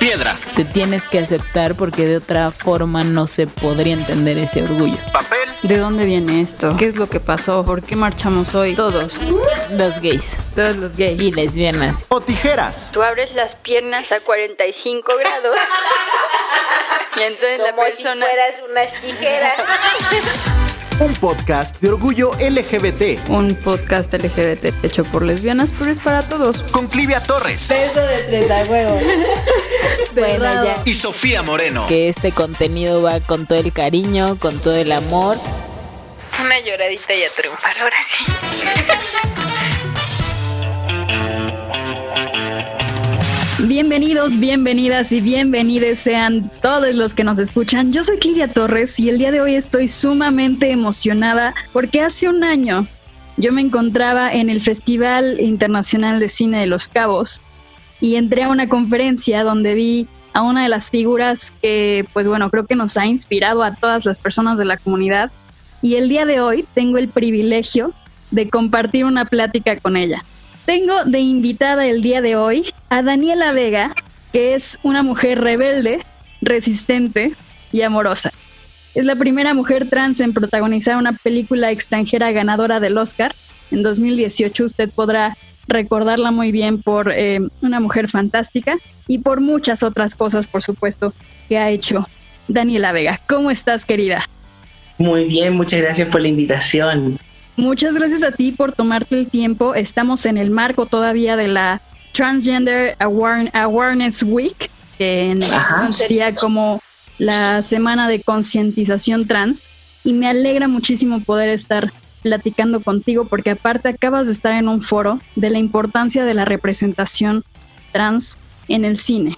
Piedra. Te tienes que aceptar porque de otra forma no se podría entender ese orgullo. Papel. ¿De dónde viene esto? ¿Qué es lo que pasó? ¿Por qué marchamos hoy? Todos. Los gays Todos los gays. y lesbianas. O tijeras. Tú abres las piernas a 45 grados y entonces la Como persona... si fueras unas tijeras. Un podcast de orgullo LGBT. Un podcast LGBT hecho por lesbianas, pero es para todos. Con Clivia Torres. Bueno, ya Y Sofía Moreno. que este contenido va con todo el cariño, con todo el amor. Una lloradita y a triunfar, ahora sí. Bienvenidos, bienvenidas y bienvenidos sean todos los que nos escuchan. Yo soy Cliria Torres y el día de hoy estoy sumamente emocionada porque hace un año yo me encontraba en el Festival Internacional de Cine de Los Cabos y entré a una conferencia donde vi a una de las figuras que, pues bueno, creo que nos ha inspirado a todas las personas de la comunidad y el día de hoy tengo el privilegio de compartir una plática con ella. Tengo de invitada el día de hoy a Daniela Vega, que es una mujer rebelde, resistente y amorosa. Es la primera mujer trans en protagonizar una película extranjera ganadora del Oscar. En 2018 usted podrá recordarla muy bien por eh, Una mujer fantástica y por muchas otras cosas, por supuesto, que ha hecho Daniela Vega. ¿Cómo estás, querida? Muy bien, muchas gracias por la invitación. Muchas gracias a ti por tomarte el tiempo. Estamos en el marco todavía de la Transgender Aware- Awareness Week, que en Ajá. español sería como la semana de concientización trans. Y me alegra muchísimo poder estar platicando contigo porque aparte acabas de estar en un foro de la importancia de la representación trans en el cine.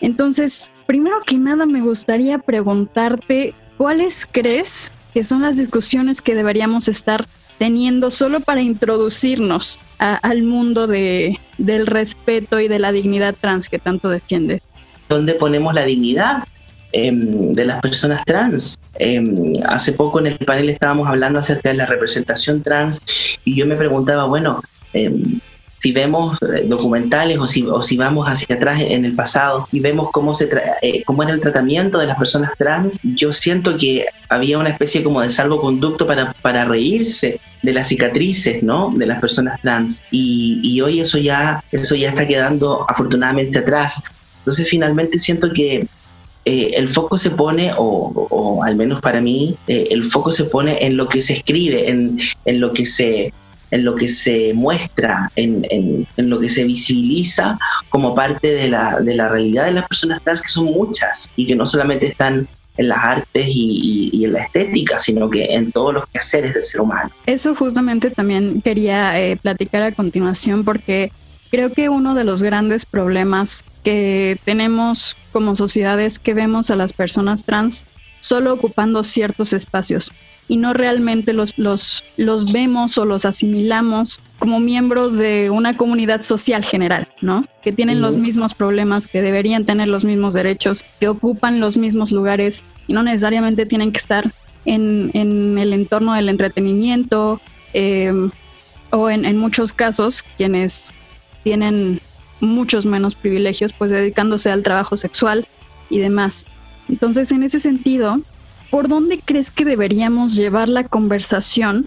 Entonces, primero que nada me gustaría preguntarte, ¿cuáles crees que son las discusiones que deberíamos estar teniendo solo para introducirnos al mundo de, del respeto y de la dignidad trans que tanto defiende? ¿Dónde ponemos la dignidad em, de las personas trans? Em, hace poco en el panel estábamos hablando acerca de la representación trans y yo me preguntaba, bueno, em, si vemos eh, documentales o si, o si vamos hacia atrás en el pasado y vemos cómo, se tra- eh, cómo era el tratamiento de las personas trans, yo siento que había una especie como de salvoconducto para, para reírse de las cicatrices, ¿no? De las personas trans. Y, y hoy eso ya, eso ya está quedando afortunadamente atrás. Entonces finalmente siento que eh, el foco se pone, o, o al menos para mí, eh, el foco se pone en lo que se escribe, en, en lo que se en lo que se muestra, en, en- en lo que se visibiliza como parte de la, de la realidad de las personas trans, que son muchas y que no solamente están en las artes y, y- y en la estética, sino que en todos los quehaceres del ser humano. Eso justamente también quería eh, platicar a continuación porque creo que uno de los grandes problemas que tenemos como sociedad es que vemos a las personas trans solo ocupando ciertos espacios y no realmente los, los, los vemos o los asimilamos como miembros de una comunidad social general, ¿no? Que tienen los mismos problemas, que deberían tener los mismos derechos, que ocupan los mismos lugares y no necesariamente tienen que estar en, en el entorno del entretenimiento eh, o en, en muchos casos quienes tienen muchos menos privilegios pues dedicándose al trabajo sexual y demás. Entonces en ese sentido, ¿por dónde crees que deberíamos llevar la conversación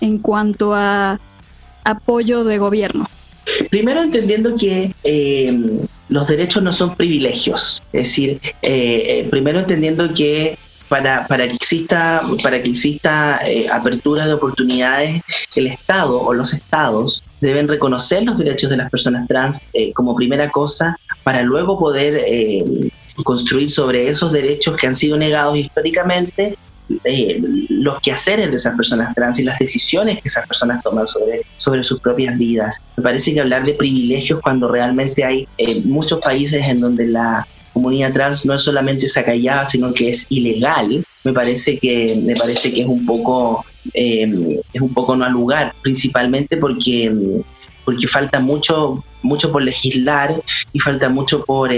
en cuanto a apoyo de gobierno? Primero entendiendo que eh, los derechos no son privilegios, es decir, eh, eh, primero entendiendo que para, para que exista, para que exista apertura de oportunidades, el Estado o los estados deben reconocer los derechos de las personas trans eh, como primera cosa para luego poder eh, construir sobre esos derechos que han sido negados históricamente eh, los quehaceres de esas personas trans y las decisiones que esas personas toman sobre, sobre sus propias vidas. Me parece que hablar de privilegios cuando realmente hay eh, muchos países en donde la comunidad trans no es solamente sacallada, sino que es ilegal, me parece que, me parece que es un poco eh, es un poco no al lugar, principalmente porque, porque falta mucho, mucho por legislar y falta mucho por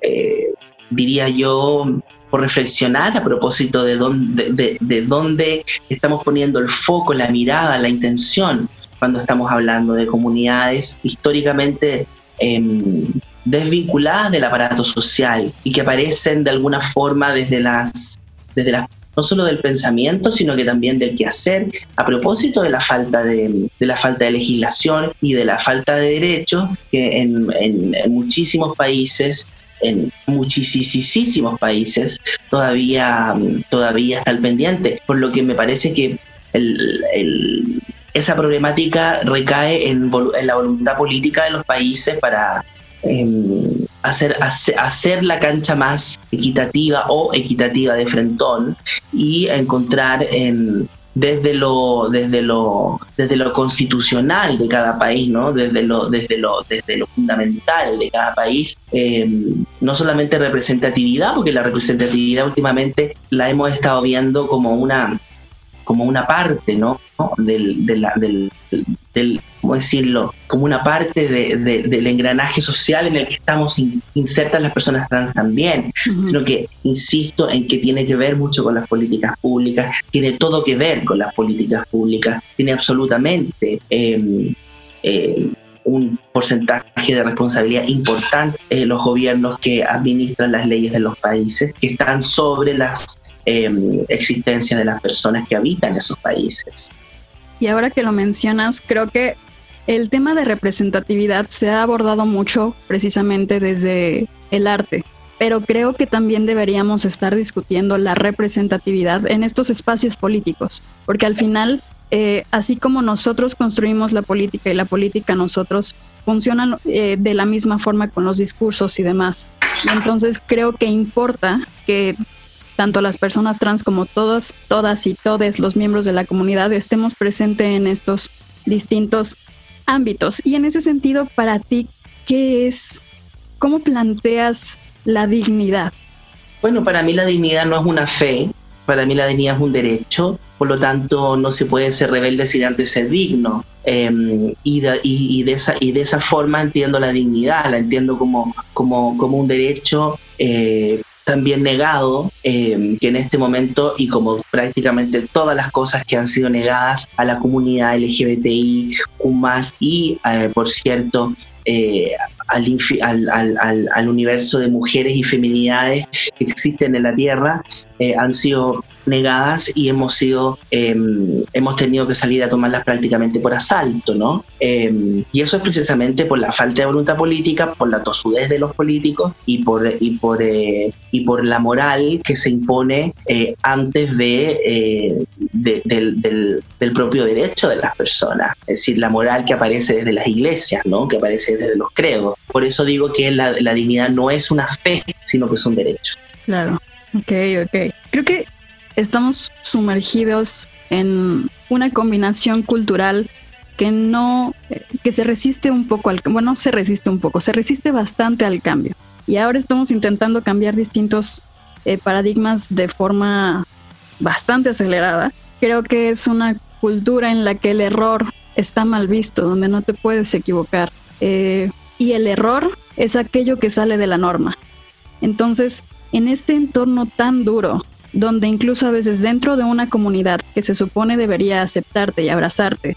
eh, diría yo, por reflexionar a propósito de dónde, de, de dónde estamos poniendo el foco, la mirada, la intención cuando estamos hablando de comunidades históricamente eh, desvinculadas del aparato social y que aparecen de alguna forma desde las, desde las no solo del pensamiento, sino que también del quehacer, a propósito de la falta de, de la falta de legislación y de la falta de derechos que en, en, muchísimos países en muchísimos países todavía, todavía está al pendiente, por lo que me parece que esa problemática recae en, la voluntad política de los países para eh, hacer, hacer, la cancha más equitativa o equitativa de Frentón y encontrar en, desde lo desde lo desde lo constitucional de cada país no desde lo desde lo desde lo fundamental de cada país eh, no solamente representatividad porque la representatividad últimamente la hemos estado viendo como una como una parte no del, del, del, ¿cómo decirlo? Como una parte del engranaje social en el que estamos insertas las personas trans también, sino que insisto en que tiene que ver mucho con las políticas públicas, tiene todo que ver con las políticas públicas, tiene absolutamente... Em, eh, un porcentaje de responsabilidad importante en los gobiernos que administran las leyes de los países, que están sobre las em, existencias de las personas que habitan esos países. Y ahora que lo mencionas, creo que el tema de representatividad se ha abordado mucho precisamente desde el arte, pero creo que también deberíamos estar discutiendo la representatividad en estos espacios políticos, porque al final, eh, así como nosotros construimos la política y la política nosotros, funcionan eh, de la misma forma con los discursos y demás. entonces creo que importa que tanto las personas trans como todas, todas y todos los miembros de la comunidad estemos presentes en estos distintos ámbitos. Y en ese sentido, para ti, ¿qué es? ¿Cómo planteas la dignidad? Bueno, para mí la dignidad no es una fe, para mí la dignidad es un derecho, por lo tanto no se puede ser rebelde sin antes ser digno. Em, y, de, y, de, esa, y de esa forma entiendo la dignidad, la entiendo como, como, como un derecho eh, también negado, eh, que en este momento, y como prácticamente todas las cosas que han sido negadas a la comunidad LGBTI, más y, eh, por cierto, eh, al, al, al, universo de mujeres y feminidades que existen en la Tierra, eh, han sido negadas y hemos sido em, hemos tenido que salir a tomarlas prácticamente por asalto, ¿no? Em, y eso es precisamente por la falta de voluntad política, por la tosudez de los políticos y por y por eh, y por la moral que se impone eh, antes de, del, del, propio derecho de las personas, es decir, la moral que aparece desde las iglesias, ¿no? Que aparece desde los credos. Por eso digo que la, la dignidad no es una fe, sino que es un derecho. Claro. Ok, ok. Creo que estamos sumergidos en una combinación cultural que no, que se resiste un poco al, bueno, se resiste un poco, se resiste bastante al cambio. Y ahora estamos intentando cambiar distintos eh, paradigmas de forma bastante acelerada. Creo que es una cultura en la que el error está mal visto, donde no te puedes equivocar. Eh, y el error es aquello que sale de la norma. Entonces, en este entorno tan duro, donde incluso a veces dentro de una comunidad que se supone debería aceptarte y abrazarte,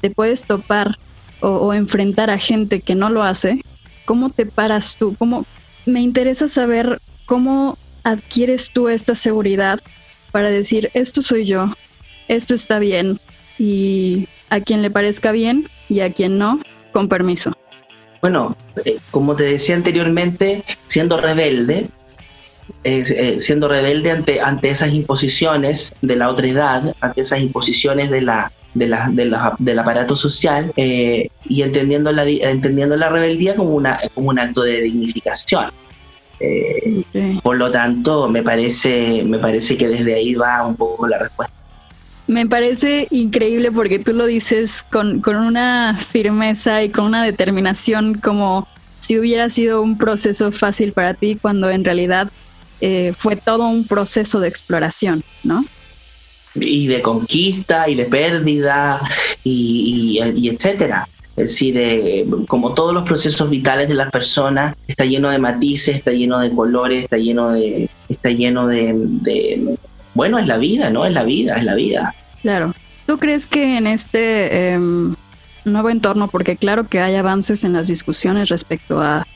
te puedes topar o, enfrentar a gente que no lo hace, ¿cómo te paras tú? ¿Cómo? Me interesa saber cómo adquieres tú esta seguridad para decir, esto soy yo, esto está bien, y a quien le parezca bien y a quien no, con permiso. Bueno, eh, como te decía anteriormente, siendo rebelde, eh, siendo rebelde ante, ante esas imposiciones de la otra edad, ante esas imposiciones de la, de la, de la, del aparato social eh, y entendiendo la, entendiendo la rebeldía como, una, como un acto de dignificación. Eh, por lo tanto, me parece, me parece que desde ahí va un poco la respuesta. Me parece increíble porque tú lo dices con, con una firmeza y con una determinación como si hubiera sido un proceso fácil para ti cuando en realidad eh, fue todo un proceso de exploración, ¿no? Y de conquista y de pérdida y, etcétera. Es decir, eh, como todos los procesos vitales de las personas, está lleno de matices, está lleno de colores, está lleno de, está lleno de, bueno, es la vida, ¿no? Es la vida, es la vida. Claro. ¿Tú crees que en este em, nuevo entorno, porque claro que hay avances en las discusiones respecto a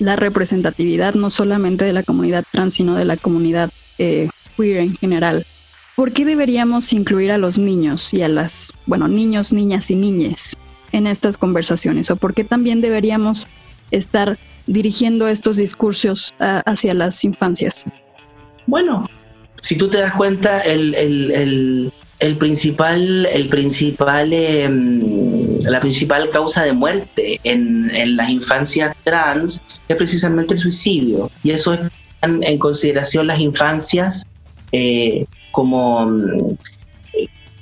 la representatividad no solamente de la comunidad trans, sino de la comunidad eh, queer en general. ¿Por qué deberíamos incluir a los niños y a las, bueno, niños, niñas y niñes en estas conversaciones? ¿O por qué también deberíamos estar dirigiendo estos discursos hacia las infancias? Bueno, si tú te das cuenta, el, principal, el principal, em, la principal causa de muerte en, las infancias trans es precisamente el suicidio. Y eso es en consideración las infancias eh, como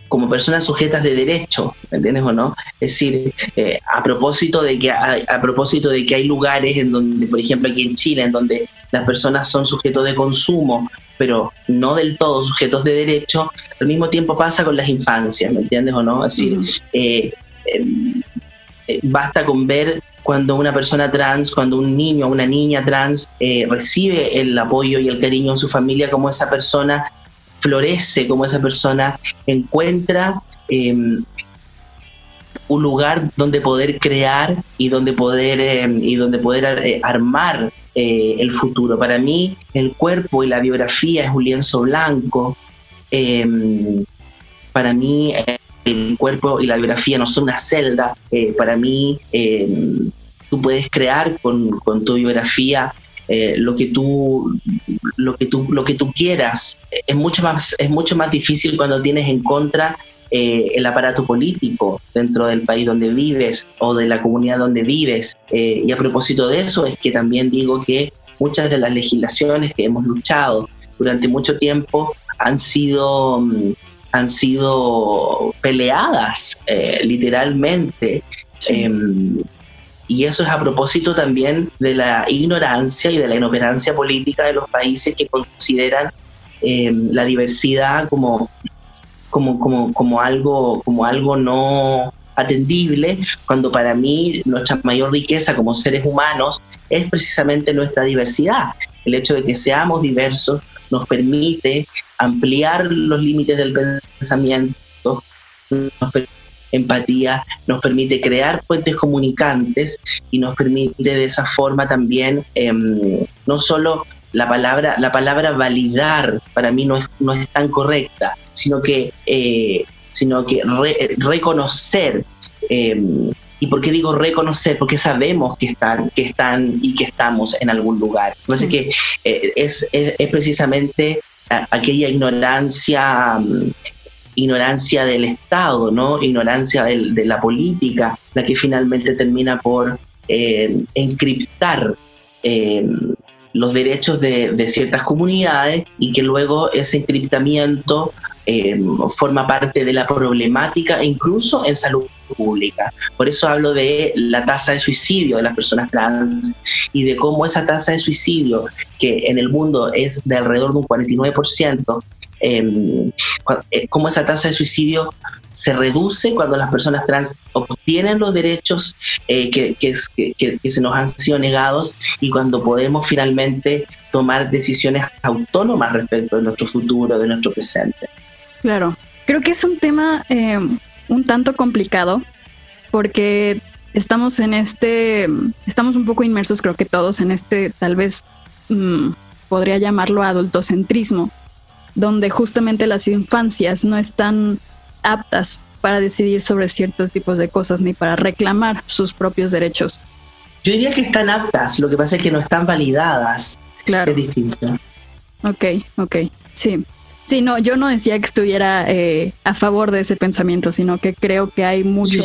como personas sujetas de derecho, ¿me entiendes o no? Es decir, eh, a propósito de que hay, a propósito de que hay lugares en donde, por ejemplo, aquí en Chile, en donde las personas son sujetos de consumo, pero no del todo sujetos de derecho, al mismo tiempo pasa con las infancias, ¿me entiendes o no? Es decir, eh, basta con ver cuando una persona trans, cuando un niño o una niña trans recibe el apoyo y el cariño en su familia, como esa persona florece, como esa persona encuentra em, un lugar donde poder crear y donde poder, em, y donde poder eh, armar eh, el futuro. Para mí, el cuerpo y la biografía es un lienzo blanco. Em, para mí, el cuerpo y la biografía no son una celda. Eh, para mí, tú puedes crear con, con tu biografía eh, lo que tú lo que tú lo que tú quieras es mucho más es mucho más difícil cuando tienes en contra eh, el aparato político dentro del país donde vives o de la comunidad donde vives eh, y a propósito de eso es que también digo que muchas de las legislaciones que hemos luchado durante mucho tiempo han sido mm, han sido peleadas literalmente em, y eso es a propósito también de la ignorancia y de la inoperancia política de los países que consideran eh, la diversidad como, como, como, como, algo, como algo no atendible, cuando para mí nuestra mayor riqueza como seres humanos es precisamente nuestra diversidad. El hecho de que seamos diversos nos permite ampliar los límites del pensamiento, nos permite empatía, nos permite crear puentes comunicantes y nos permite de esa forma también em, no solo la palabra, la palabra validar para mí no es, no es tan correcta, sino que, eh, sino que reconocer. Em, ¿Y por qué digo reconocer? Porque sabemos que están, que están y que estamos en algún lugar. Entonces que eh, es, es, es, precisamente aquella ignorancia ignorancia del Estado, ¿no? ignorancia de la política, la que finalmente termina por eh, encriptar eh, los derechos de, ciertas comunidades y que luego ese encriptamiento forma parte de la problemática incluso en salud pública. Por eso hablo de la tasa de suicidio de las personas trans y de cómo esa tasa de suicidio, que en el mundo es de alrededor de un 49%, Em, eh, cómo esa tasa de suicidio se reduce cuando las personas trans obtienen los derechos eh, que, que, se nos han sido negados y cuando podemos finalmente tomar decisiones autónomas respecto de nuestro futuro, de nuestro presente. Claro, creo que es un tema em, un tanto complicado porque estamos en este, estamos un poco inmersos creo que todos en este tal vez mm, podría llamarlo adultocentrismo donde justamente las infancias no están aptas para decidir sobre ciertos tipos de cosas ni para reclamar sus propios derechos. Yo diría que están aptas, lo que pasa es que no están validadas. Claro. Es distinto. Ok, ok, sí. Sí, no, yo no decía que estuviera eh, a favor de ese pensamiento, sino que creo que hay mucho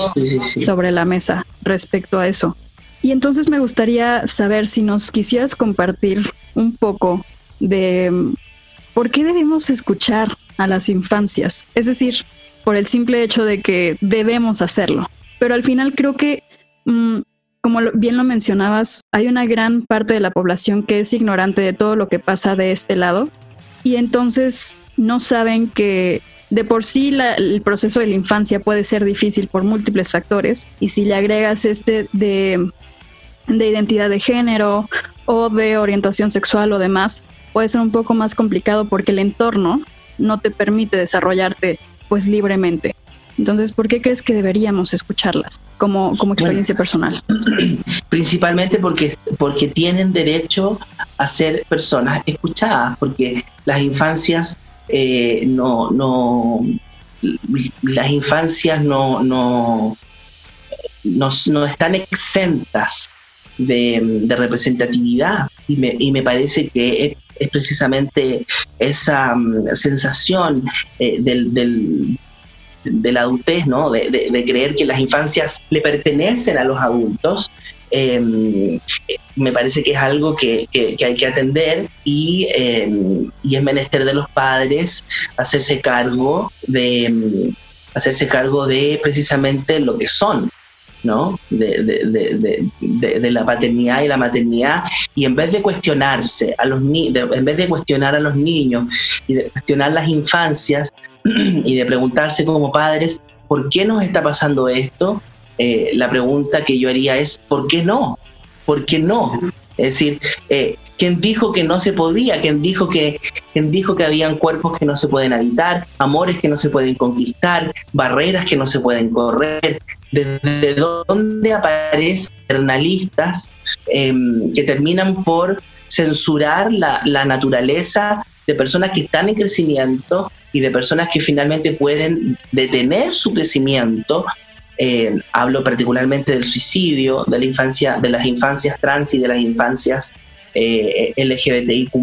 sobre la mesa respecto a eso. Y entonces me gustaría saber si nos quisieras compartir un poco de ¿por qué debemos escuchar a las infancias? Es decir, por el simple hecho de que debemos hacerlo. Pero al final creo que, mm, como bien lo mencionabas, hay una gran parte de la población que es ignorante de todo lo que pasa de este lado y entonces no saben que de por sí el proceso de la infancia puede ser difícil por múltiples factores y si le agregas este de, de identidad de género o de orientación sexual o demás, puede ser un poco más complicado porque el entorno no te permite desarrollarte pues libremente. Entonces, ¿por qué crees que deberíamos escucharlas como, como experiencia personal? Principalmente porque, porque tienen derecho a ser personas escuchadas, porque las infancias eh, no, no, las infancias no, no, no, están exentas de, representatividad y me, y me, parece que es, precisamente esa mm, sensación eh, del, del, de la adultez, ¿no? De, de, creer que las infancias le pertenecen a los adultos, em, me parece que es algo que, que, hay que atender y, em, y, es menester de los padres hacerse cargo de em, hacerse cargo de precisamente lo que son, ¿no? De, de, de, la paternidad y la maternidad y en vez de cuestionarse a los en vez de cuestionar a los niños y de cuestionar las infancias y de preguntarse como padres por qué nos está pasando esto eh, la pregunta que yo haría es ¿por qué no? ¿por qué no? es decir eh, ¿quién dijo que no se podía? ¿quién dijo que quién dijo que habían cuerpos que no se pueden habitar amores que no se pueden conquistar barreras que no se pueden correr desde dónde aparecen journalistas em, que terminan por censurar la, naturaleza de personas que están en crecimiento y de personas que finalmente pueden detener su crecimiento. Em, hablo particularmente del suicidio, de la infancia, de las infancias trans y de las infancias eh, LGBTIQ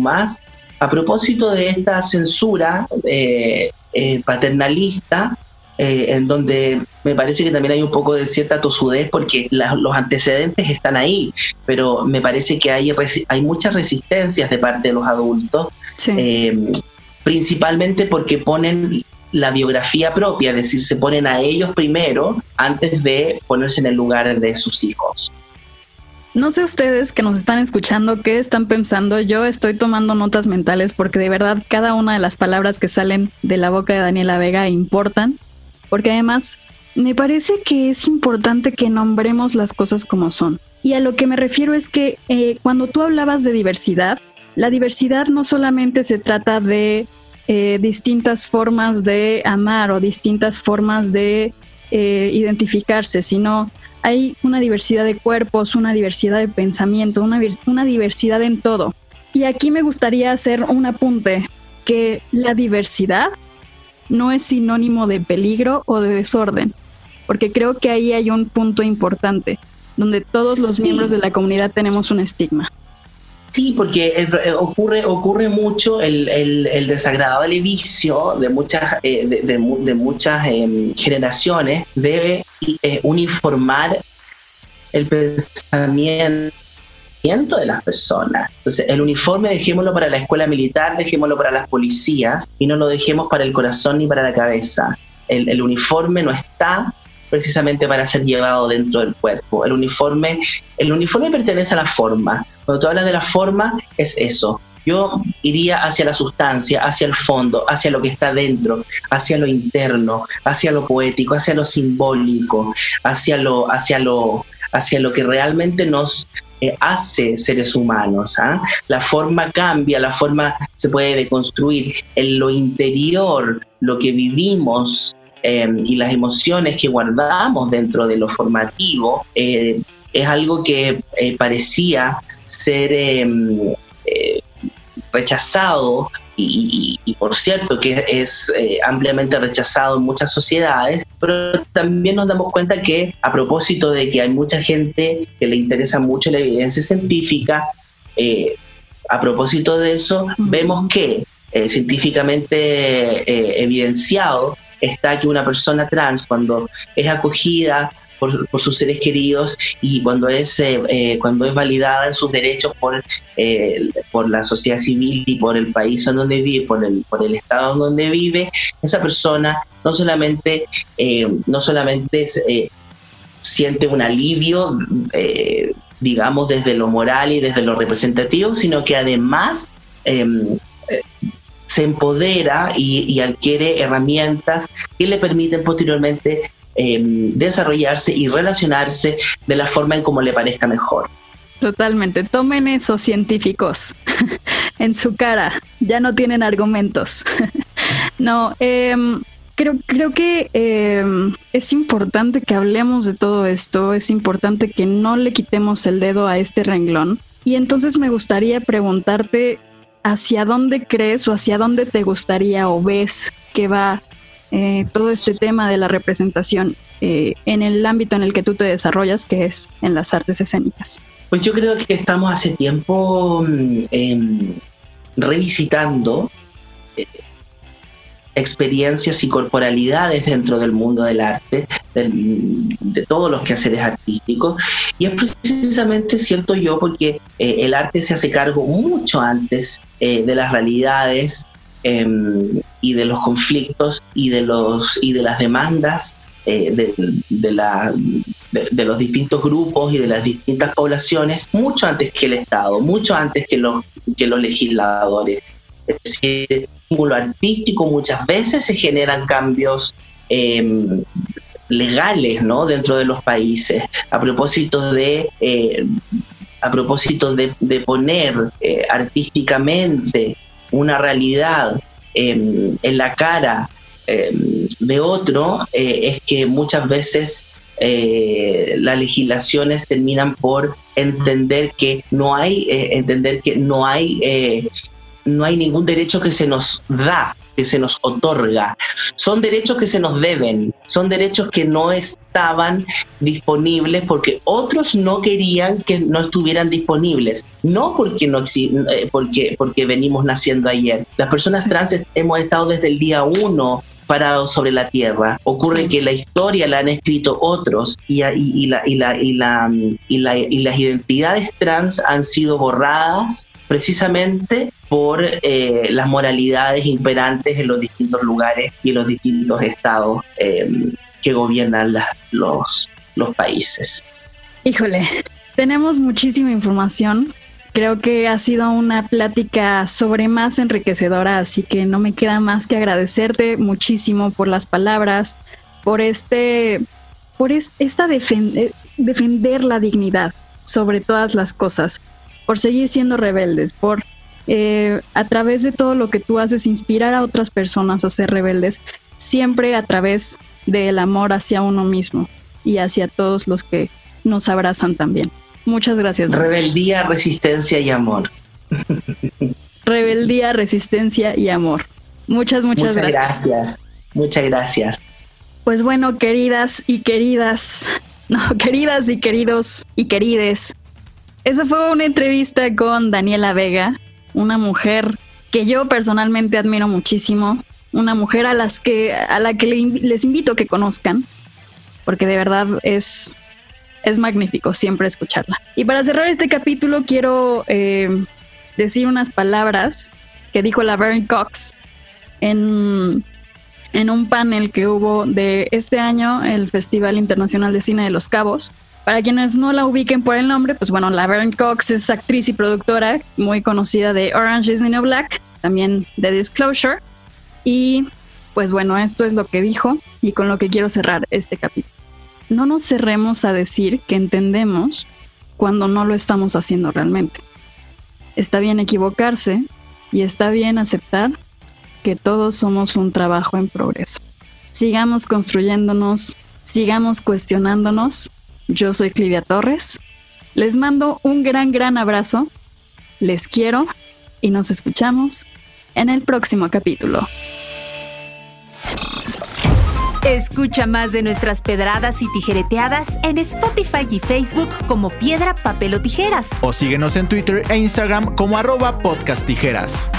a propósito de esta censura eh, eh, paternalista eh, en donde me parece que también hay un poco de cierta tosudez porque los antecedentes están ahí, pero me parece que hay, hay muchas resistencias de parte de los adultos, eh, principalmente porque ponen la biografía propia, es decir, se ponen a ellos primero antes de ponerse en el lugar de sus hijos. No sé ustedes que nos están escuchando qué están pensando. Yo estoy tomando notas mentales porque de verdad cada una de las palabras que salen de la boca de Daniela Vega importan porque además me parece que es importante que nombremos las cosas como son. Y a lo que me refiero es que eh, cuando tú hablabas de diversidad, la diversidad no solamente se trata de eh, distintas formas de amar o distintas formas de eh, identificarse, sino hay una diversidad de cuerpos, una diversidad de pensamiento, una, una diversidad en todo. Y aquí me gustaría hacer un apunte, que la diversidad no es sinónimo de peligro o de desorden, porque creo que ahí hay un punto importante, donde todos los miembros de la comunidad tenemos un estigma. Sí, porque eh, ocurre, ocurre mucho el, desagradable vicio de muchas, eh, de, muchas em, generaciones de eh, uniformar el pensamiento de las personas. Entonces, el uniforme dejémoslo para la escuela militar, dejémoslo para las policías y no lo dejemos para el corazón ni para la cabeza. El, uniforme no está precisamente para ser llevado dentro del cuerpo. El uniforme, el uniforme pertenece a la forma. Cuando tú hablas de la forma, es eso. Yo iría hacia la sustancia, hacia el fondo, hacia lo que está dentro, hacia lo interno, hacia lo poético, hacia lo simbólico, hacia lo, hacia lo, hacia lo que realmente nos eh, hace seres humanos. ¿ah? La forma cambia, la forma se puede deconstruir. En lo interior, lo que vivimos em, y las emociones que guardamos dentro de lo formativo eh, es algo que eh, parecía ser em, rechazado y, por cierto que es eh, ampliamente rechazado en muchas sociedades, pero también nos damos cuenta que a propósito de que hay mucha gente que le interesa mucho la evidencia científica, eh, a propósito de eso, vemos que eh, científicamente evidenciado está que una persona trans cuando es acogida por, sus seres queridos y cuando es, eh, eh, cuando es validada en sus derechos por, eh, por la sociedad civil y por el país en donde vive, por el, por el estado en donde vive, esa persona no solamente, no solamente siente un alivio, digamos, desde lo moral y desde lo representativo, sino que además em, se empodera y, adquiere herramientas que le permiten posteriormente Em, desarrollarse y relacionarse de la forma en como le parezca mejor. Totalmente. Tomen esos científicos en su cara. Ya no tienen argumentos. no, em, creo, creo que eh, es importante que hablemos de todo esto, es importante que no le quitemos el dedo a este renglón. Y entonces me gustaría preguntarte hacia dónde crees o hacia dónde te gustaría o ves que va eh, todo este tema de la representación eh, en el ámbito en el que tú te desarrollas, que es en las artes escénicas. Pues yo creo que estamos hace tiempo mm, em, revisitando eh, experiencias y corporalidades dentro del mundo del arte, de todos los quehaceres artísticos. Y es precisamente cierto yo porque eh, el arte se hace cargo mucho antes eh, de las realidades em, y de los conflictos y de, los, y de las demandas de, la, de, los distintos grupos y de las distintas poblaciones mucho antes que el Estado, mucho antes que los, que los legisladores. Es decir, en el artístico muchas veces se generan cambios em, legales ¿no? dentro de los países a propósito de... Eh, a propósito de, poner eh, artísticamente una realidad em, en la cara em, de otro, eh, es que muchas veces eh, las legislaciones terminan por entender que no hay, eh, entender que no hay, no hay ningún derecho que se nos da, que se nos otorga. Son derechos que se nos deben, son derechos que no estaban disponibles porque otros no querían que no estuvieran disponibles, no porque no porque porque venimos naciendo ayer. Las personas trans hemos estado desde el día uno parado sobre la tierra. Ocurre que la historia la han escrito otros y, y, la, y, la, y, la, y, las identidades trans han sido borradas precisamente por eh, las moralidades imperantes en los distintos lugares y en los distintos estados eh, que gobiernan los, los países. Híjole, tenemos muchísima información Creo que ha sido una plática sobre más enriquecedora, así que no me queda más que agradecerte muchísimo por las palabras, por este, por esta eh, defender la dignidad sobre todas las cosas, por seguir siendo rebeldes, por eh, a través de todo lo que tú haces inspirar a otras personas a ser rebeldes, siempre a través del amor hacia uno mismo y hacia todos los que nos abrazan también. Muchas gracias. Rebeldía, resistencia y amor. Rebeldía, resistencia y amor. Muchas, muchas, muchas gracias. Muchas gracias. Pues bueno, queridas y queridas, no, queridas y queridos y querides. Esa fue una entrevista con Daniela Vega, una mujer que yo personalmente admiro muchísimo, una mujer a las que a la que les invito a que conozcan, porque de verdad es es magnífico siempre escucharla. Y para cerrar este capítulo quiero eh, decir unas palabras que dijo la Verne Cox en, en un panel que hubo de este año, el Festival Internacional de Cine de Los Cabos. Para quienes no la ubiquen por el nombre, pues bueno, la Verne Cox es actriz y productora muy conocida de Orange is the New Black, también de Disclosure. Y pues bueno, esto es lo que dijo y con lo que quiero cerrar este capítulo no nos cerremos a decir que entendemos cuando no lo estamos haciendo realmente. Está bien equivocarse y está bien aceptar que todos somos un trabajo en progreso. Sigamos construyéndonos, sigamos cuestionándonos. Yo soy Clivia Torres. Les mando un gran, gran abrazo. Les quiero y nos escuchamos en el próximo capítulo. Escucha más de nuestras pedradas y tijereteadas en Spotify y Facebook como Piedra, Papel o Tijeras. O síguenos en Twitter e Instagram como arroba podcast tijeras.